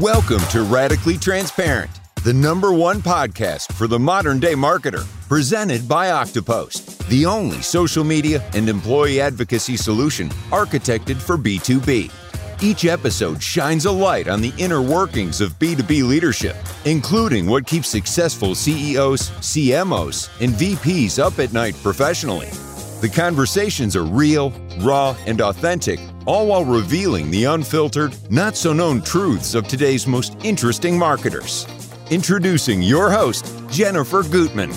Welcome to Radically Transparent, the number one podcast for the modern day marketer, presented by Oktopost, the only social media and employee advocacy solution architected for B2B. Each episode shines a light on the inner workings of B2B leadership, including what keeps successful CEOs, CMOs, and VPs up at night professionally. The conversations are real, raw, and authentic all while revealing the unfiltered, not so known truths of today's most interesting marketers. Introducing your host, Jennifer Gutman.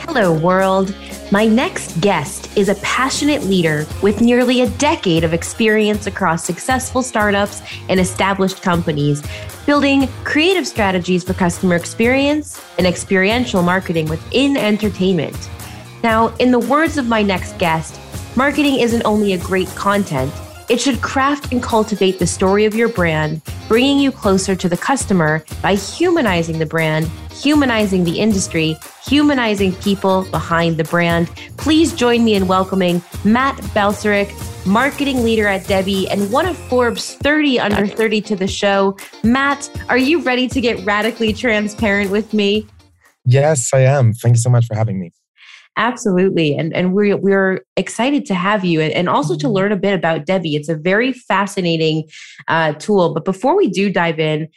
Hello, world. My next guest is a passionate leader with nearly a decade of experience across successful startups and established companies, building creative strategies for customer experience and experiential marketing within entertainment. Now, in the words of my next guest, marketing isn't only a great content, it should craft and cultivate the story of your brand, bringing you closer to the customer by humanizing the brand, humanizing the industry, humanizing people behind the brand. Please join me in welcoming Matt Balcerek, marketing leader at Debbie and one of Forbes 30 under 30 to the show. Matt, are you ready to get radically transparent with me? Yes, I am. Thank you so much for having me. Absolutely. And, and we're, we're excited to have you and, and also to mm-hmm. learn a bit about Debbie. It's a very fascinating uh, tool. But before we do dive in,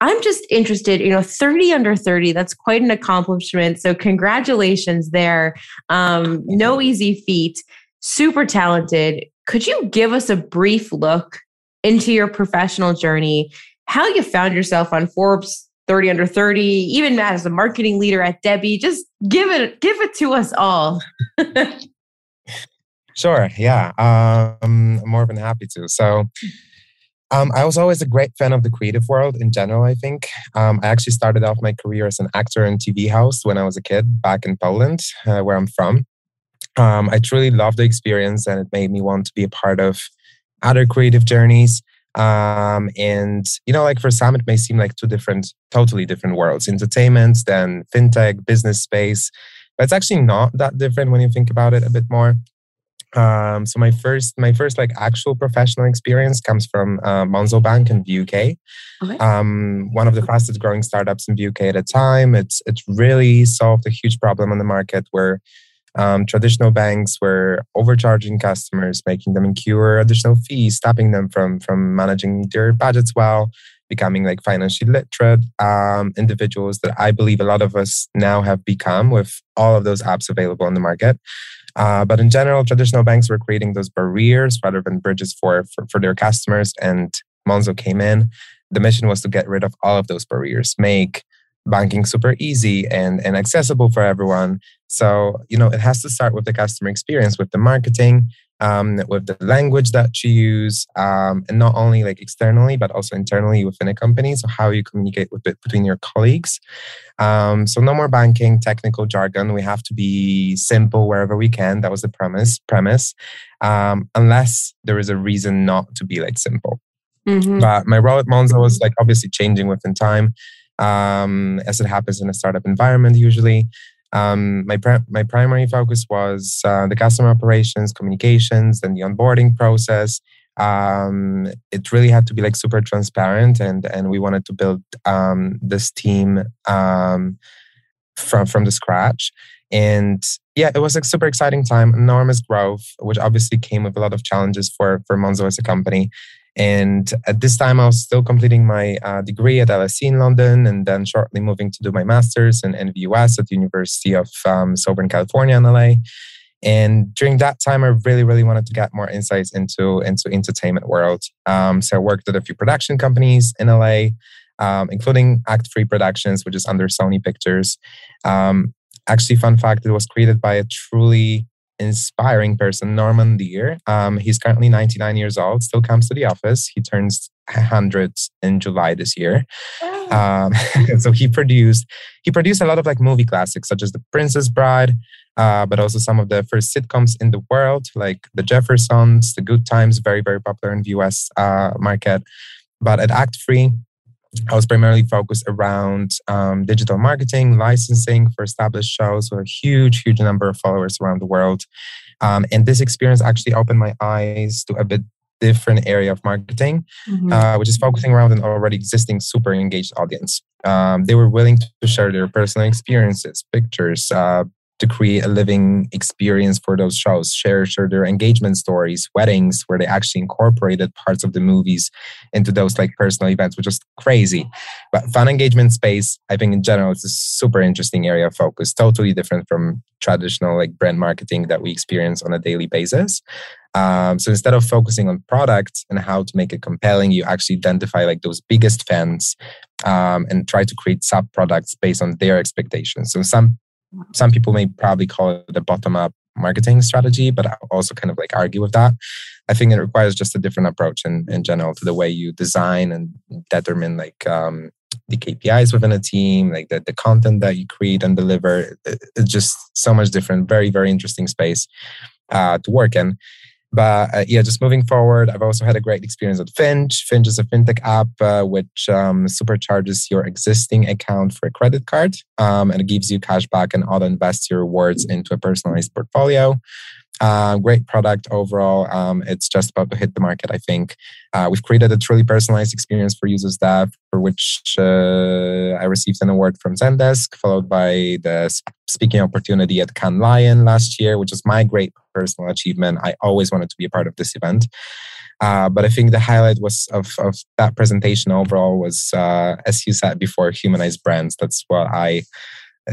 I'm just interested, you know, 30 under 30, that's quite an accomplishment. So, congratulations there. Um, no easy feat, super talented. Could you give us a brief look into your professional journey, how you found yourself on Forbes 30 under 30, even Matt as a marketing leader at Debbie. Just give it, give it to us all. sure. Yeah. Um, I'm more than happy to. So, um, I was always a great fan of the creative world in general, I think. Um, I actually started off my career as an actor in TV house when I was a kid back in Poland, uh, where I'm from. Um, I truly loved the experience and it made me want to be a part of other creative journeys. Um, and you know, like for some, it may seem like two different, totally different worlds: entertainment, then fintech, business space. But it's actually not that different when you think about it a bit more. Um, so my first, my first like actual professional experience comes from uh, Monzo Bank in the UK. Okay. Um, one of the fastest growing startups in the UK at the time. It's it's really solved a huge problem on the market where um, traditional banks were overcharging customers, making them incur additional fees, stopping them from from managing their budgets well, becoming like financially literate um, individuals that I believe a lot of us now have become with all of those apps available on the market. Uh, but in general, traditional banks were creating those barriers rather than bridges for, for, for their customers. And Monzo came in. The mission was to get rid of all of those barriers, make banking super easy and, and accessible for everyone. So, you know, it has to start with the customer experience, with the marketing, um, with the language that you use, um, and not only like externally, but also internally within a company. So, how you communicate with between your colleagues. Um, so, no more banking, technical jargon. We have to be simple wherever we can. That was the premise. Premise, um, unless there is a reason not to be like simple. Mm-hmm. But my role at Monzo was like obviously changing within time um, as it happens in a startup environment usually. Um, my my primary focus was uh, the customer operations, communications, and the onboarding process. Um, it really had to be like super transparent, and and we wanted to build um, this team um, from from the scratch. And yeah, it was a super exciting time, enormous growth, which obviously came with a lot of challenges for for Monzo as a company. And at this time, I was still completing my uh, degree at LSE in London and then shortly moving to do my master's in, in the US at the University of um, Southern California in LA. And during that time, I really, really wanted to get more insights into, into entertainment world. Um, so I worked at a few production companies in LA, um, including Act Three Productions, which is under Sony Pictures. Um, actually, fun fact, it was created by a truly inspiring person, Norman Lear. Um, he's currently 99 years old, still comes to the office. He turns 100 in July this year. Um, so he produced he produced a lot of like movie classics such as The Princess Bride, uh, but also some of the first sitcoms in the world like The Jeffersons, The Good Times, very very popular in the U.S. Uh, market. But at Act Three, I was primarily focused around um, digital marketing, licensing for established shows with a huge, huge number of followers around the world. Um, and this experience actually opened my eyes to a bit different area of marketing, mm-hmm. uh, which is focusing around an already existing super engaged audience. Um, they were willing to share their personal experiences, pictures, uh, to create a living experience for those shows, share, share their engagement stories, weddings, where they actually incorporated parts of the movies into those like personal events, which is crazy. But fan engagement space, I think in general, it's a super interesting area of focus, totally different from traditional like brand marketing that we experience on a daily basis. Um, so instead of focusing on products and how to make it compelling, you actually identify like those biggest fans um, and try to create sub products based on their expectations. So some some people may probably call it a bottom up marketing strategy, but I also kind of like argue with that. I think it requires just a different approach in, in general to the way you design and determine like um, the KPIs within a team, like the, the content that you create and deliver. It's just so much different, very, very interesting space uh, to work in. But uh, yeah, just moving forward, I've also had a great experience with Finch. Finch is a fintech app uh, which um, supercharges your existing account for a credit card um, and it gives you cash back and auto invests your rewards into a personalized portfolio. Uh, great product overall. Um, it's just about to hit the market, I think. Uh, we've created a truly personalized experience for users that for which uh, I received an award from Zendesk, followed by the speaking opportunity at Cannes Lion last year, which was my great personal achievement. I always wanted to be a part of this event. Uh, but I think the highlight was of, of that presentation overall was, uh, as you said before, humanized brands. That's what I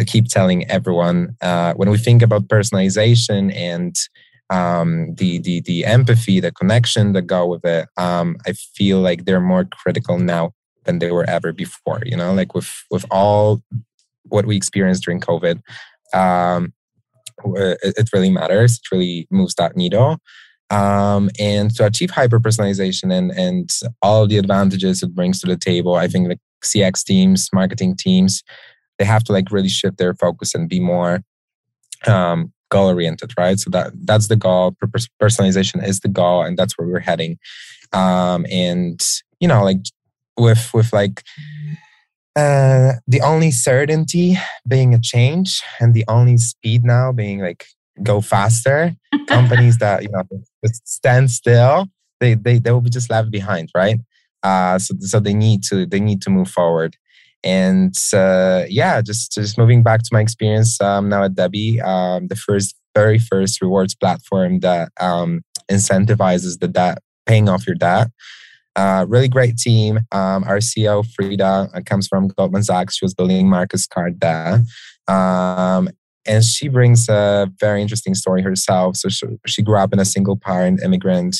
keep telling everyone uh, when we think about personalization and um, the the the empathy, the connection that go with it. Um, I feel like they're more critical now than they were ever before. You know, like with with all what we experienced during COVID, um, it, it really matters. It really moves that needle. Um, and to achieve hyper personalization and and all the advantages it brings to the table, I think the CX teams, marketing teams, they have to like really shift their focus and be more um, goal oriented, right? So that that's the goal. Personalization is the goal, and that's where we're heading. Um, and you know, like with with like uh, the only certainty being a change, and the only speed now being like go faster. companies that you know stand still, they they they will be just left behind, right? Uh, so so they need to they need to move forward and uh, yeah, just just moving back to my experience um, now at Debbie, um, the first very first rewards platform that um, incentivizes the debt, paying off your debt. Uh, really great team. Um, our CEO Frida uh, comes from Goldman Sachs. She was building Marcus Card there, um, and she brings a very interesting story herself. So she, she grew up in a single parent immigrant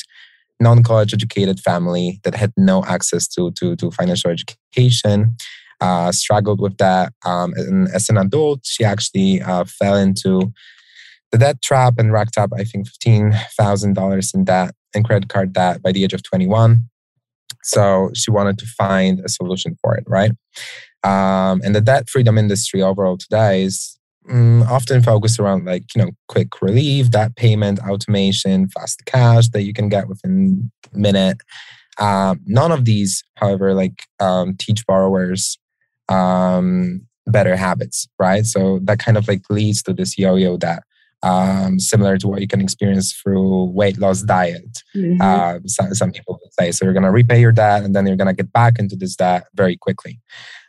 non-college educated family that had no access to, to, to financial education uh, struggled with that. Um, and as an adult, she actually uh, fell into the debt trap and racked up, I think, $15,000 in debt and credit card debt by the age of 21. So she wanted to find a solution for it, right? Um, and the debt freedom industry overall today is mm, often focused around like, you know, quick relief, debt payment, automation, fast cash that you can get within a minute. Um, none of these, however, like um, teach borrowers um, better habits, right? So that kind of like leads to this yo-yo that um, similar to what you can experience through weight loss diet. Mm-hmm. Uh, some, some people say so you're going to repay your debt and then you're going to get back into this debt very quickly.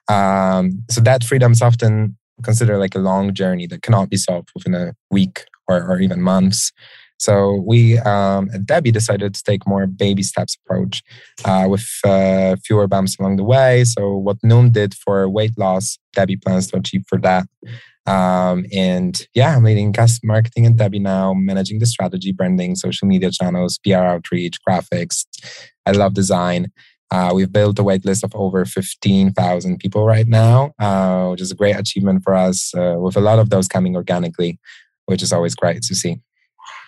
Um, so that freedom is often considered like a long journey that cannot be solved within a week or, or even months. So we um, Debbie decided to take more baby steps approach uh, with uh, fewer bumps along the way. So what Noom did for weight loss, Debbie plans to achieve for that. Um, and yeah, I'm leading guest marketing at Debbie now, managing the strategy, branding, social media channels, PR outreach, graphics. I love design. Uh, we've built a wait list of over 15,000 people right now, uh, which is a great achievement for us, uh, with a lot of those coming organically, which is always great to see.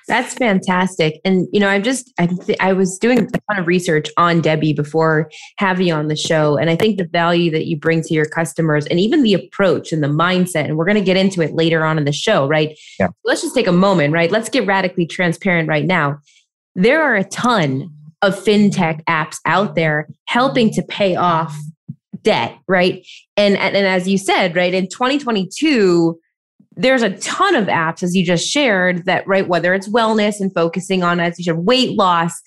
That's fantastic. And, you know, I'm just, I, th- I was doing a ton of research on Debbie before having you on the show. And I think the value that you bring to your customers and even the approach and the mindset, and we're going to get into it later on in the show, right? Yeah. Let's just take a moment, right? Let's get radically transparent right now. There are a ton of fintech apps out there helping to pay off debt, right? And, and, and as you said, right, in 2022, there's a ton of apps, as you just shared, that, right, whether it's wellness and focusing on, as you said, weight loss,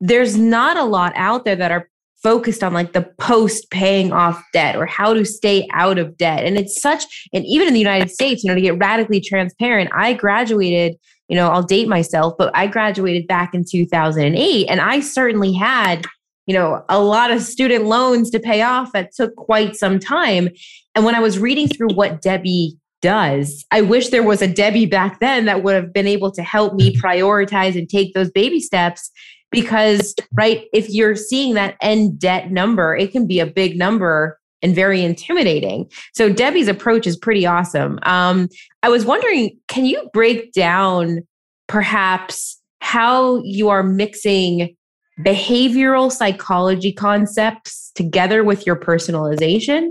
there's not a lot out there that are focused on like the post paying off debt or how to stay out of debt. And it's such, and even in the United States, you know, to get radically transparent, I graduated, you know, I'll date myself, but I graduated back in 2008 and I certainly had, you know, a lot of student loans to pay off that took quite some time. And when I was reading through what Debbie does. I wish there was a Debbie back then that would have been able to help me prioritize and take those baby steps because right if you're seeing that end debt number it can be a big number and very intimidating. So debbie's approach is pretty awesome. Um, i was wondering can you break down perhaps how you are mixing behavioral psychology concepts together with your personalization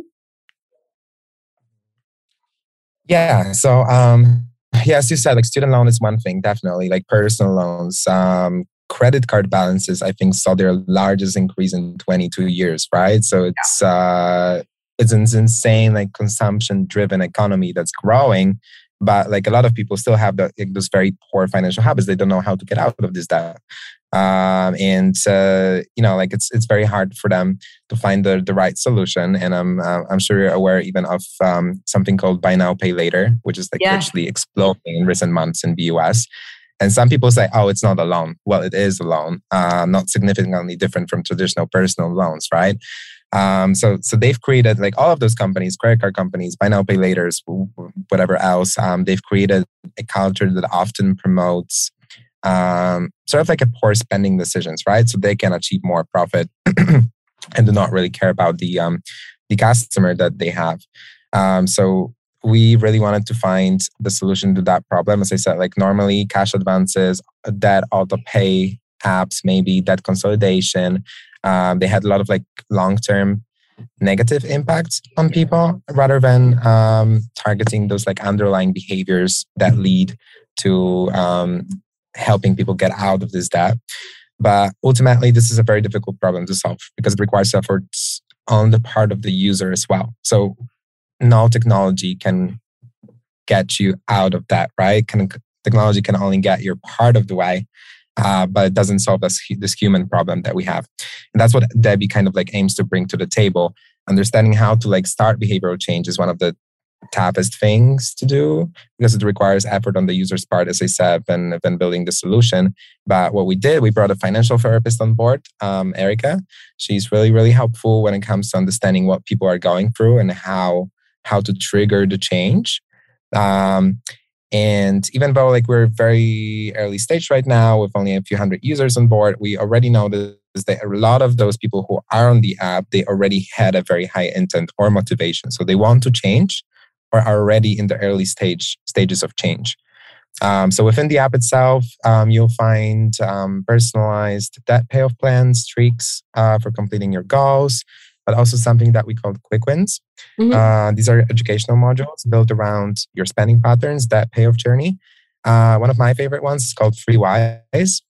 yeah so um yeah, as you said, like student loan is one thing, definitely. Like personal loans, um, credit card balances, I think, saw their largest increase in 22 years, right? So it's yeah. uh, it's an insane like consumption driven economy that's growing, but like a lot of people still have the, like, those very poor financial habits. They don't know how to get out of this debt. Um, and uh, you know, like it's it's very hard for them to find the, the right solution. And I'm uh, I'm sure you're aware even of um, something called buy now pay later, which is like yeah. actually exploding in recent months in the US. And some people say, oh, it's not a loan. Well, it is a loan, uh, not significantly different from traditional personal loans, right? Um, so, so they've created like all of those companies, credit card companies, buy now pay later's, whatever else. Um, they've created a culture that often promotes um, sort of like a poor spending decisions, right? So they can achieve more profit and do not really care about the um, the customer that they have. Um, so we really wanted to find the solution to that problem. As I said, like normally cash advances, debt auto pay apps, maybe debt consolidation. Um, they had a lot of like long term negative impacts on people rather than um, targeting those like underlying behaviors that lead to um, helping people get out of this debt. But ultimately, this is a very difficult problem to solve because it requires efforts on the part of the user as well. So no technology can get you out of that, right? Can, technology can only get you part of the way, uh, but it doesn't solve this, this human problem that we have. And that's what Debbie kind of like aims to bring to the table. Understanding how to like start behavioral change is one of the toughest things to do because it requires effort on the user's part, as I said, when, when building the solution. But what we did, we brought a financial therapist on board, um, Erica. She's really, really helpful when it comes to understanding what people are going through and how how to trigger the change. Um, and even though like we're very early stage right now with only a few hundred users on board, we already noticed that a lot of those people who are on the app, they already had a very high intent or motivation. So they want to change or are already in the early stage stages of change. Um, so within the app itself, um, you'll find um, personalized debt payoff plans, streaks uh, for completing your goals, but also something that we call quick wins. Mm-hmm. Uh, these are educational modules built around your spending patterns, that payoff journey. Uh, one of my favorite ones is called Free Whys.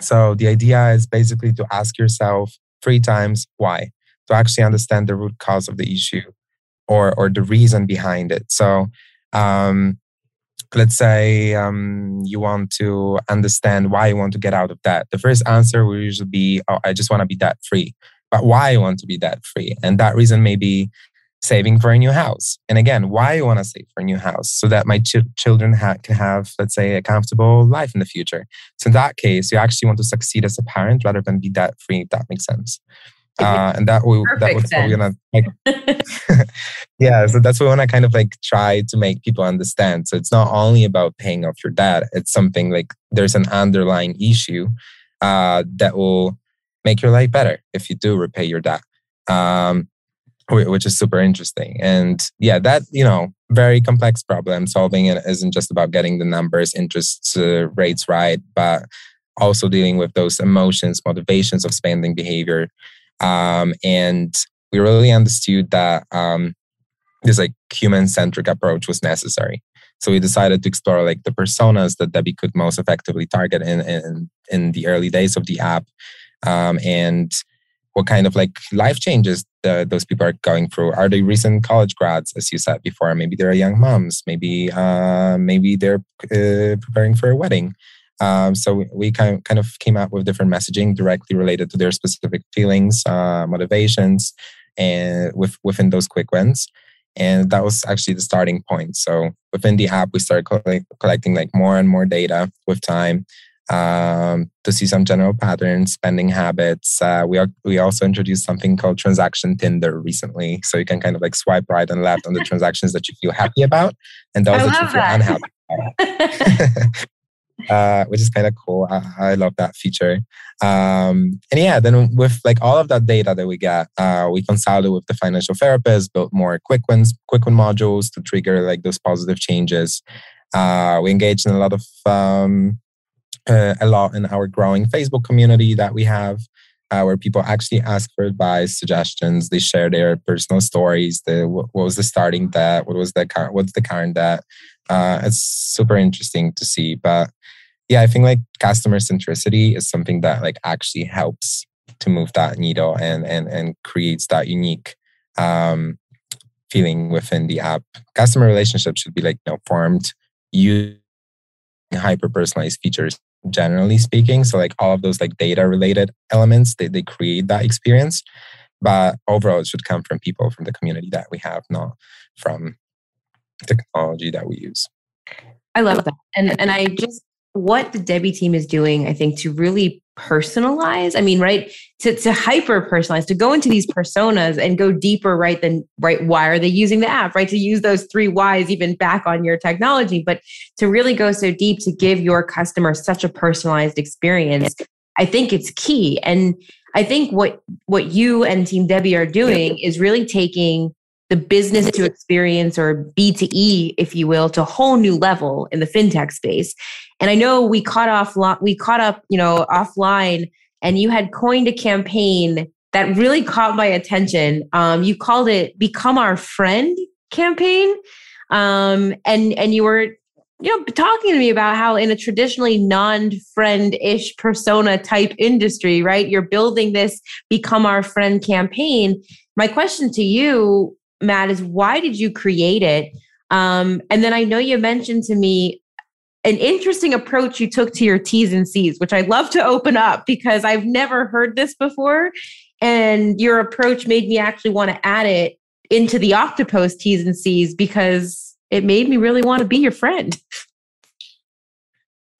So the idea is basically to ask yourself three times why, to actually understand the root cause of the issue or or the reason behind it. So um, let's say um, you want to understand why you want to get out of debt. The first answer will usually be, "Oh, I just want to be debt free." But why you want to be debt free, and that reason may be saving for a new house. And again, why you want to save for a new house so that my ch- children ha- can have, let's say, a comfortable life in the future. So in that case, you actually want to succeed as a parent rather than be debt free. If that makes sense. Uh, and that we that was what we're gonna like yeah so that's what we want to kind of like try to make people understand so it's not only about paying off your debt it's something like there's an underlying issue uh, that will make your life better if you do repay your debt um, which is super interesting. And yeah, that, you know, very complex problem solving it isn't just about getting the numbers, interest uh, rates right, but also dealing with those emotions, motivations of spending behavior. Um, and we really understood that um, this like human centric approach was necessary. So we decided to explore like the personas that Debbie could most effectively target in in, in the early days of the app, um, and what kind of like life changes the, those people are going through. Are they recent college grads, as you said before? Maybe they're young moms. Maybe uh, maybe they're uh, preparing for a wedding. Um, so we kind of, kind of came up with different messaging directly related to their specific feelings, uh, motivations, and with, within those quick wins. And that was actually the starting point. So within the app, we started collect, collecting like more and more data with time um, to see some general patterns, spending habits. Uh, we are, we also introduced something called transaction Tinder recently, so you can kind of like swipe right and left on the transactions that you feel happy about, and those that you feel that. unhappy. uh, which is kind of cool. I, I, love that feature. Um, and yeah, then with like all of that data that we get, uh, we consulted with the financial therapist, built more quick wins, quick win modules to trigger like those positive changes. Uh, we engaged in a lot of um, uh, a lot in our growing Facebook community that we have. Uh, where people actually ask for advice, suggestions. They share their personal stories. The what was the starting debt? What was the current? What's the current debt? Uh, it's super interesting to see. But yeah, I think like customer centricity is something that like actually helps to move that needle and and and creates that unique um, feeling within the app. Customer relationship should be like you know formed using hyper personalized features generally speaking. So like all of those like data related elements, they, they create that experience. But overall it should come from people from the community that we have, not from technology that we use. I love that. And and I just what the Debbie team is doing, I think, to really personalize. I mean, right, to, to hyper personalize, to go into these personas and go deeper, right? Than right, why are they using the app, right? To use those three whys even back on your technology, but to really go so deep to give your customer such a personalized experience, I think it's key. And I think what what you and Team Debbie are doing is really taking the business to experience or B2E, if you will, to a whole new level in the fintech space. And I know we caught off we caught up, you know, offline and you had coined a campaign that really caught my attention. Um, you called it "Become Our Friend" campaign, um, and and you were you know talking to me about how in a traditionally non-friend-ish persona type industry, right? You're building this "Become Our Friend" campaign. My question to you Matt, is why did you create it? Um, and then I know you mentioned to me an interesting approach you took to your T's and C's, which I'd love to open up because I've never heard this before. And your approach made me actually want to add it into the Oktopost T's and C's because it made me really want to be your friend.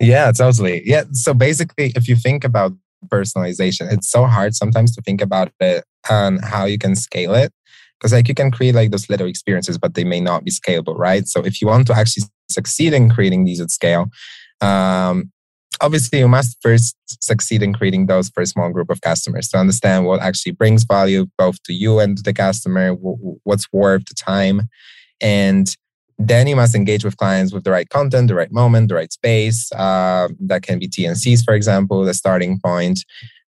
Yeah, totally. Yeah. So basically, if you think about personalization, it's so hard sometimes to think about it and how you can scale it because like you can create like those little experiences but they may not be scalable right so if you want to actually succeed in creating these at scale. Um, obviously you must first succeed in creating those for a small group of customers to understand what actually brings value both to you and to the customer what's worth the time. And then you must engage with clients with the right content the right moment the right space uh, that can be tncs for example the starting point.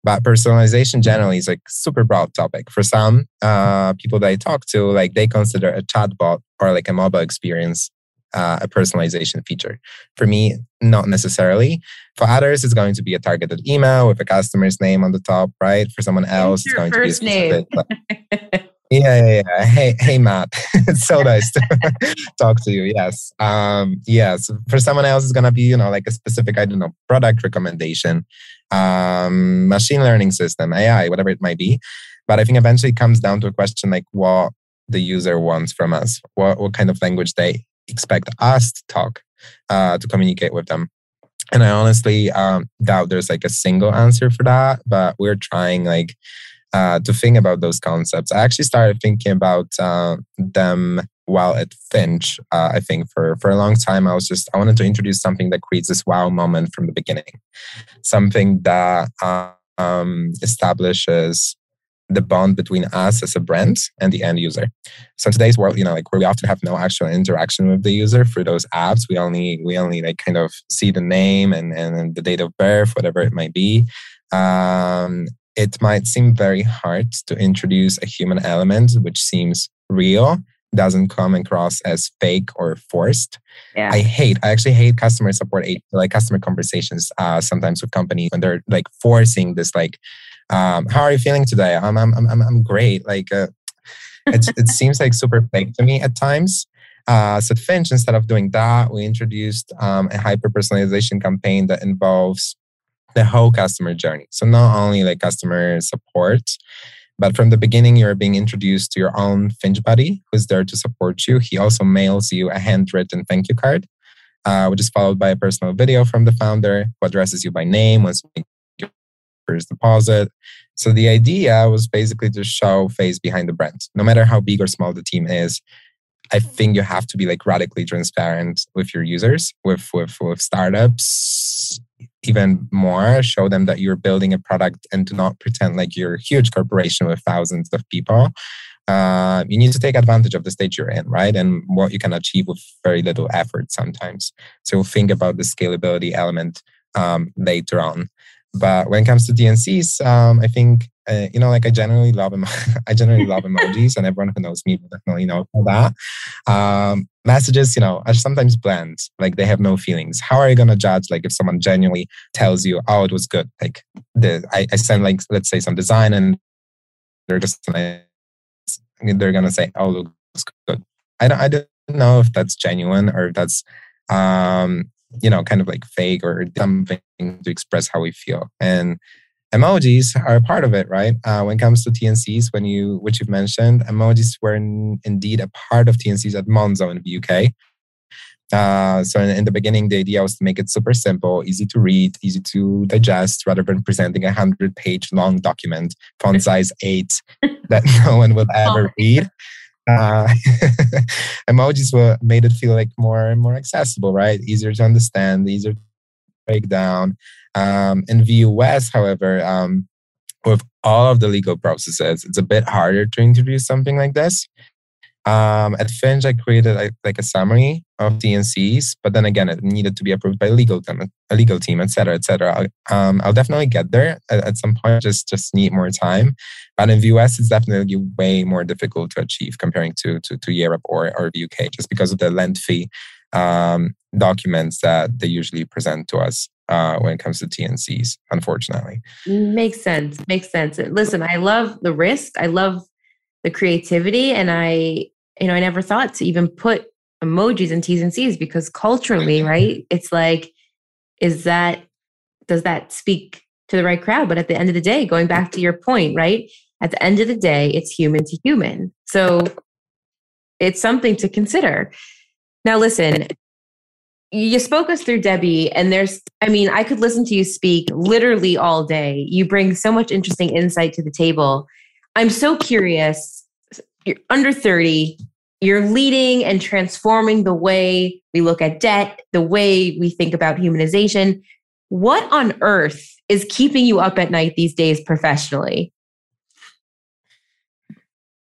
But personalization generally is like super broad topic. For some uh, people that I talk to, like they consider a chatbot or like a mobile experience uh, a personalization feature. For me, not necessarily. For others, it's going to be a targeted email with a customer's name on the top, right? For someone else, it's going to be a specific. yeah, yeah, yeah. Hey, hey, Matt. it's so nice to talk to you. Yes, um, yes. For someone else, it's gonna be you know like a specific I don't know product recommendation um, machine learning system, AI, whatever it might be. But I think eventually it comes down to a question like what the user wants from us, what, what kind of language they expect us to talk uh, to communicate with them. And I honestly um, doubt there's like a single answer for that, but we're trying like uh, to think about those concepts. I actually started thinking about uh, them while at Finch, uh, I think for for a long time, I was just I wanted to introduce something that creates this wow moment from the beginning, something that um, establishes the bond between us as a brand and the end user. So in today's world, you know, like where we often have no actual interaction with the user through those apps, we only we only like kind of see the name and and the date of birth, whatever it might be. Um, it might seem very hard to introduce a human element, which seems real doesn't come across as fake or forced. Yeah. I hate, I actually hate customer support, like customer conversations uh, sometimes with companies when they're like forcing this, like, um, how are you feeling today? I'm, I'm, I'm, I'm great. Like, uh, it seems like super fake to me at times. Uh, so at Finch, instead of doing that, we introduced um, a hyper personalization campaign that involves the whole customer journey. So not only like customer support, but from the beginning, you're being introduced to your own Finch buddy who's there to support you. He also mails you a handwritten thank you card, uh, which is followed by a personal video from the founder who addresses you by name make first deposit. So the idea was basically to show face behind the brand. No matter how big or small the team is, I think you have to be like radically transparent with your users, with with with startups, even more. Show them that you're building a product and do not pretend like you're a huge corporation with thousands of people. Uh, you need to take advantage of the stage you're in, right? And what you can achieve with very little effort sometimes. So think about the scalability element um, later on. But when it comes to TNCs, um, I think uh, you know, like I generally love emo- I generally love emojis, and everyone who knows me will definitely know that. Um, messages, you know, are sometimes bland, like they have no feelings. How are you gonna judge, like, if someone genuinely tells you, "Oh, it was good"? Like, the I, I send like let's say some design, and they're just like I mean they're gonna say, "Oh, looks good." I don't I don't know if that's genuine or if that's um you know kind of like fake or something to express how we feel and emojis are a part of it, right? Uh, when it comes to TNCs, when you which you've mentioned, emojis were in, indeed a part of TNCs at Monzo in the UK. Uh, so in, in, the beginning, the idea was to make it super simple, easy to read, easy to digest, rather than presenting a hundred-page long document, font size eight, that no one will ever read. Uh, emojis were made it feel like more and more accessible, right? Easier to understand, easier to break down. Um, in the US, however, um, with all of the legal processes, it's a bit harder to introduce something like this. Um, at Finch, I created a, like a summary of TNCs, but then again, it needed to be approved by a legal team, a legal team, etc., etc. Um, I'll definitely get there at, at, some point. Just just need more time. But in the US, it's definitely way more difficult to achieve comparing to to, to Europe or or the UK, just because of the lengthy um, documents that they usually present to us uh, when it comes to TNCs, unfortunately. Makes sense. Makes sense. Listen, I love the risk. I love the creativity. And I, you know, I never thought to even put emojis in T's and C's because culturally, right? It's like, is that, does that speak to the right crowd? But at the end of the day, going back to your point, right? At the end of the day, it's human to human. So it's something to consider. Now, listen, you spoke us through Debbie, and there's, I mean, I could listen to you speak literally all day. You bring so much interesting insight to the table. I'm so curious. You're under 30, you're leading and transforming the way we look at debt, the way we think about humanization. What on earth is keeping you up at night these days professionally?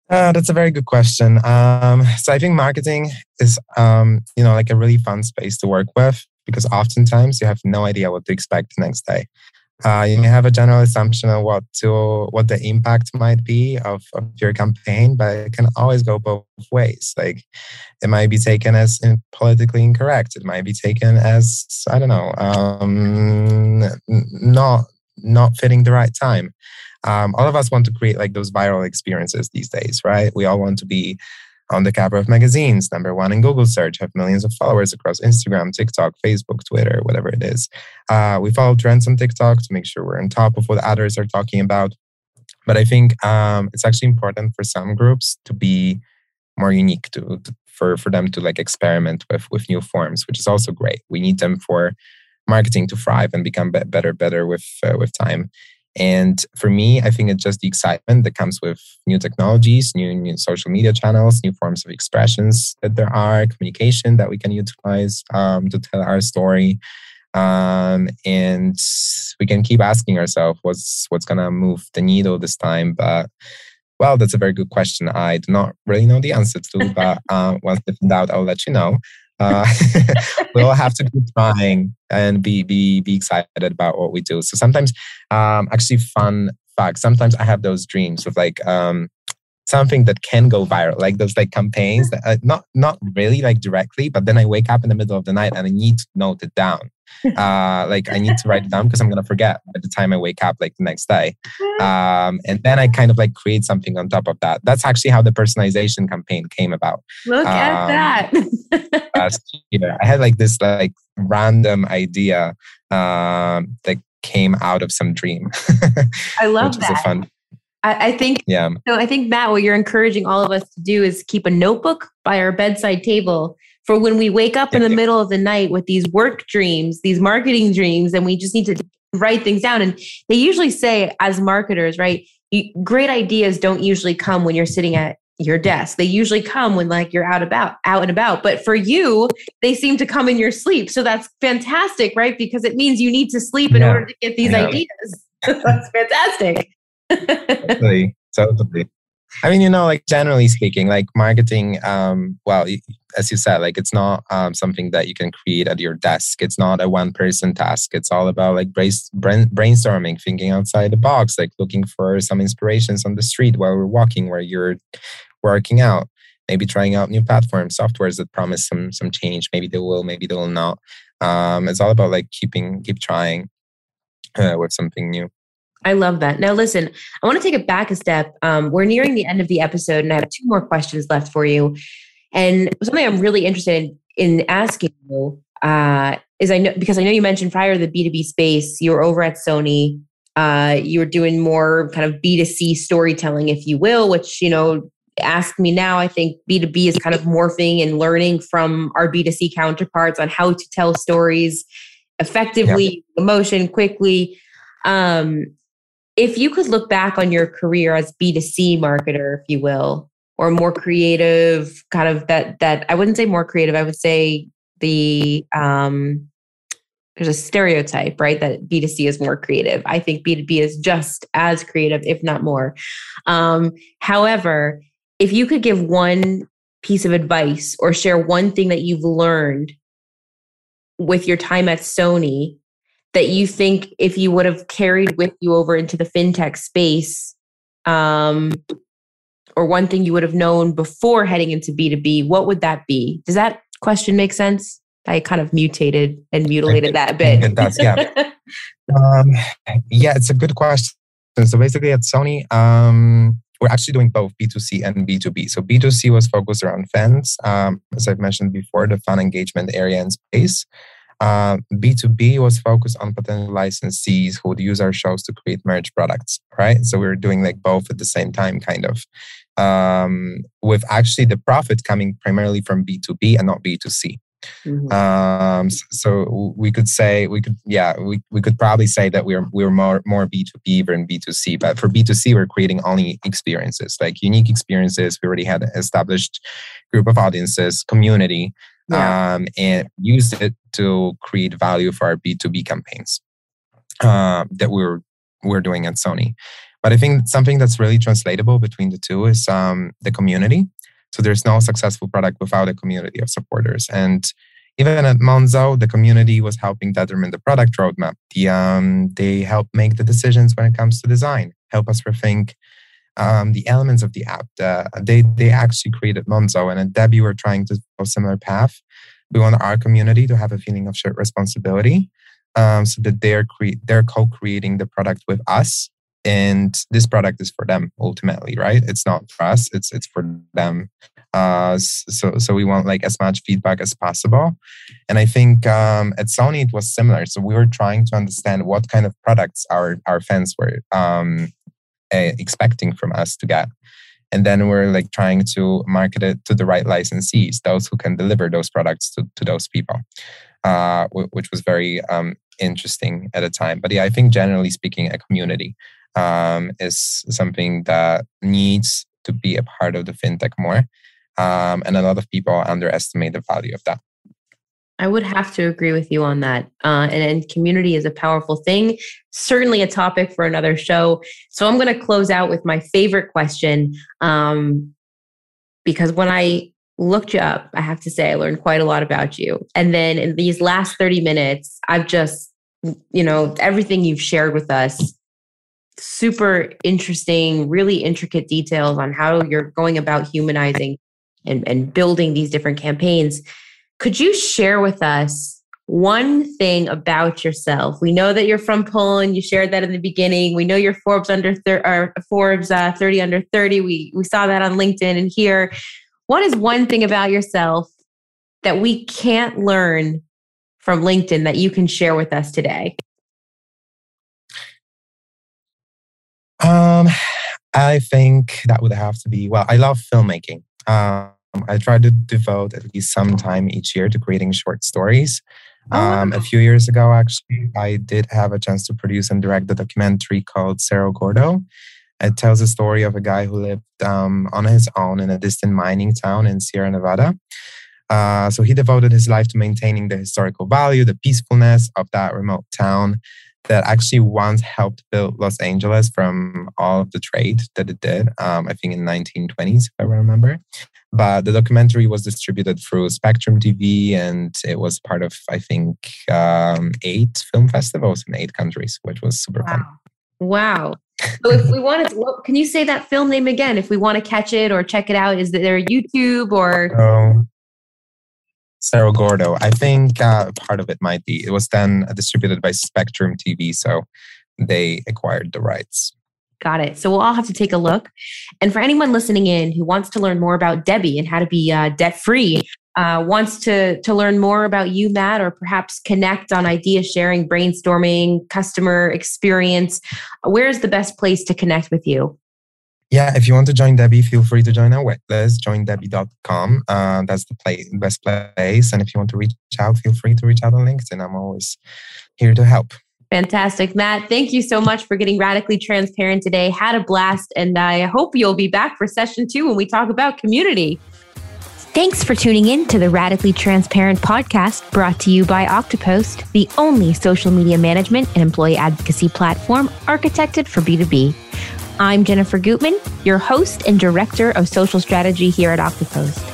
Uh, that's a very good question. Um, so I think marketing is, um, you know, like a really fun space to work with because oftentimes you have no idea what to expect the next day. Uh, you may have a general assumption of what to what the impact might be of, of, your campaign, but it can always go both ways. Like it might be taken as politically incorrect. It might be taken as I don't know, um, not not fitting the right time um, all of us want to create like those viral experiences these days, right? We all want to be on the cover of magazines, number one in Google search, have millions of followers across Instagram, TikTok, Facebook, Twitter, whatever it is. Uh, we follow trends on TikTok to make sure we're on top of what others are talking about. But I think um, it's actually important for some groups to be more unique, to, to, for for them to like experiment with with new forms, which is also great. We need them for marketing to thrive and become better, better with uh, with time. And for me, I think it's just the excitement that comes with new technologies, new, new social media channels, new forms of expressions that there are, communication that we can utilize um, to tell our story. Um, and we can keep asking ourselves what's what's gonna move the needle this time. But well, that's a very good question. I do not really know the answer to, but uh, once in doubt, I'll let you know. Uh, we'll have to keep trying and be be be excited about what we do. So sometimes, um, actually, fun fact. Sometimes I have those dreams of like um, something that can go viral, like those like campaigns that uh, not not really like directly, but then I wake up in the middle of the night and I need to note it down. Uh, like I need to write it down because I'm gonna forget by the time I wake up like the next day. Um, and then I kind of like create something on top of that. That's actually how the personalization campaign came about. Look um, at that. last year, I had like this like random idea um, that came out of some dream. I love which that. A fun, I, I think yeah. So I think Matt, what you're encouraging all of us to do is keep a notebook by our bedside table for when we wake up in the middle of the night with these work dreams, these marketing dreams, and we just need to write things down. And they usually say, as marketers, right, you, great ideas don't usually come when you're sitting at your desk. They usually come when like you're out about out and about. But for you, they seem to come in your sleep. So that's fantastic, right? Because it means you need to sleep in yeah. order to get these yeah. ideas. that's fantastic totally, totally. I mean, you know, like generally speaking, like marketing, um, well, as you said, like it's not um, something that you can create at your desk. It's not a one person task. It's all about like brainstorming, thinking outside the box, like looking for some inspirations on the street while we're walking, where you're working out, maybe trying out new platforms, softwares that promise some some change. Maybe they will, maybe they will not. Um, it's all about like keeping, keep trying uh, with something new. I love that. Now, listen, I want to take it back a step. Um, we're nearing the end of the episode, and I have two more questions left for you. And something I'm really interested in, in asking you uh, is I know because I know you mentioned prior to the B2B space, you were over at Sony. Uh, you were doing more kind of B2C storytelling, if you will, which, you know, ask me now, I think B2B is kind of morphing and learning from our B2C counterparts on how to tell stories effectively, yeah. emotion, quickly. Um, if you could look back on your career as B2C marketer, if you will, or more creative, kind of that that I wouldn't say more creative, I would say the um there's a stereotype, right? That B2C is more creative. I think B2B is just as creative, if not more. Um, however, if you could give one piece of advice or share one thing that you've learned with your time at Sony that you think if you would have carried with you over into the fintech space um, or one thing you would have known before heading into b2b what would that be? Does that question make sense? I kind of mutated and mutilated that a bit. It does yeah. Um, yeah it's a good question. So basically at sony um, we're actually doing both B2C and B2B. So B2C was focused around fans, um, as I've mentioned before, the fan engagement area and space. Uh, B2B was focused on potential licensees who would use our shows to create merch products, right? So we were doing like both at the same time, kind of. Um, with actually the profit coming primarily from B2B and not B2C. Mm-hmm. Um, so we could say we could yeah we, we could probably say that we're we're more more B2B than B2C but for B2C we're creating only experiences like unique experiences we already had established group of audiences community yeah. um, and use it to create value for our B2B campaigns uh, that we're we're doing at Sony. But I think something that's really translatable between the two is um, the community. So there's no successful product without a community of supporters. And even at Monzo, the community was helping determine the product roadmap. The, um, they help make the decisions when it comes to design, help us rethink um, the elements of the app. Uh, they they actually created Monzo, and at Debbie we're trying to follow a similar path. We want our community to have a feeling of shared responsibility, um, so that they're cre- they're co-creating the product with us, and this product is for them ultimately, right? It's not for us; it's it's for them. Uh, so so we want like as much feedback as possible, and I think um, at Sony it was similar. So we were trying to understand what kind of products our our fans were um, uh, expecting from us to get. And then we're like trying to market it to the right licensees those who can deliver those products to, to those people uh, which was very um, interesting at the time. But yeah i think generally speaking a community um, is something that needs to be a part of the fintech more um, and a lot of people underestimate the value of that I would have to agree with you on that. Uh, and, and, community is a powerful thing, certainly a topic for another show. So I'm going to close out with my favorite question. Um, because when I looked you up, I have to say I learned quite a lot about you. And then in these last 30 minutes, I've just, you know, everything you've shared with us super interesting, really intricate details on how you're going about humanizing and, and building these different campaigns. Could you share with us one thing about yourself? We know that you're from Poland. You shared that in the beginning. We know you're Forbes under thir- or Forbes uh, 30 under 30. We we saw that on LinkedIn and here. What is one thing about yourself that we can't learn from LinkedIn that you can share with us today? Um, I think that would have to be well. I love filmmaking. Um, I try to devote at least some time each year to creating short stories. Um, a few years ago, actually, I did have a chance to produce and direct a documentary called Cerro Gordo. It tells the story of a guy who lived um, on his own in a distant mining town in Sierra Nevada. Uh, so he devoted his life to maintaining the historical value, the peacefulness of that remote town that actually once helped build Los Angeles from all of the trade that it did, um, I think in 1920s, if I remember. But the documentary was distributed through Spectrum TV and it was part of, I think, um, eight film festivals in eight countries, which was super wow. fun. Wow. So if we wanted to, can you say that film name again? If we want to catch it or check it out, is there a YouTube or? Oh, Cerro Gordo. I think uh, part of it might be. It was then distributed by Spectrum TV, so they acquired the rights. Got it. So we'll all have to take a look. And for anyone listening in who wants to learn more about Debbie and how to be uh, debt free, uh, wants to to learn more about you, Matt, or perhaps connect on idea sharing, brainstorming, customer experience, where's the best place to connect with you? Yeah, if you want to join Debbie, feel free to join our waitlist, joindebbie.com. Uh, that's the play, best place. And if you want to reach out, feel free to reach out on LinkedIn. I'm always here to help. Fantastic. Matt, thank you so much for getting radically transparent today. Had a blast. And I hope you'll be back for session two when we talk about community. Thanks for tuning in to the Radically Transparent podcast brought to you by Oktopost, the only social media management and employee advocacy platform architected for B2B. I'm Jennifer Gutman, your host and director of social strategy here at Oktopost.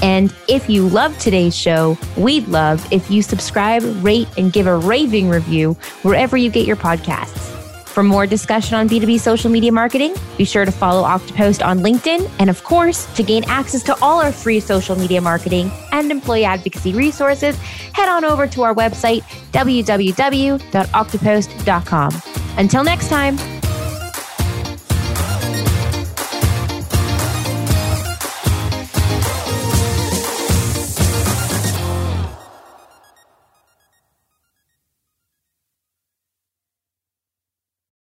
And if you love today's show, we'd love if you subscribe, rate, and give a raving review wherever you get your podcasts. For more discussion on B2B social media marketing, be sure to follow Oktopost on LinkedIn. And of course, to gain access to all our free social media marketing and employee advocacy resources, head on over to our website, www.oktopost.com. Until next time.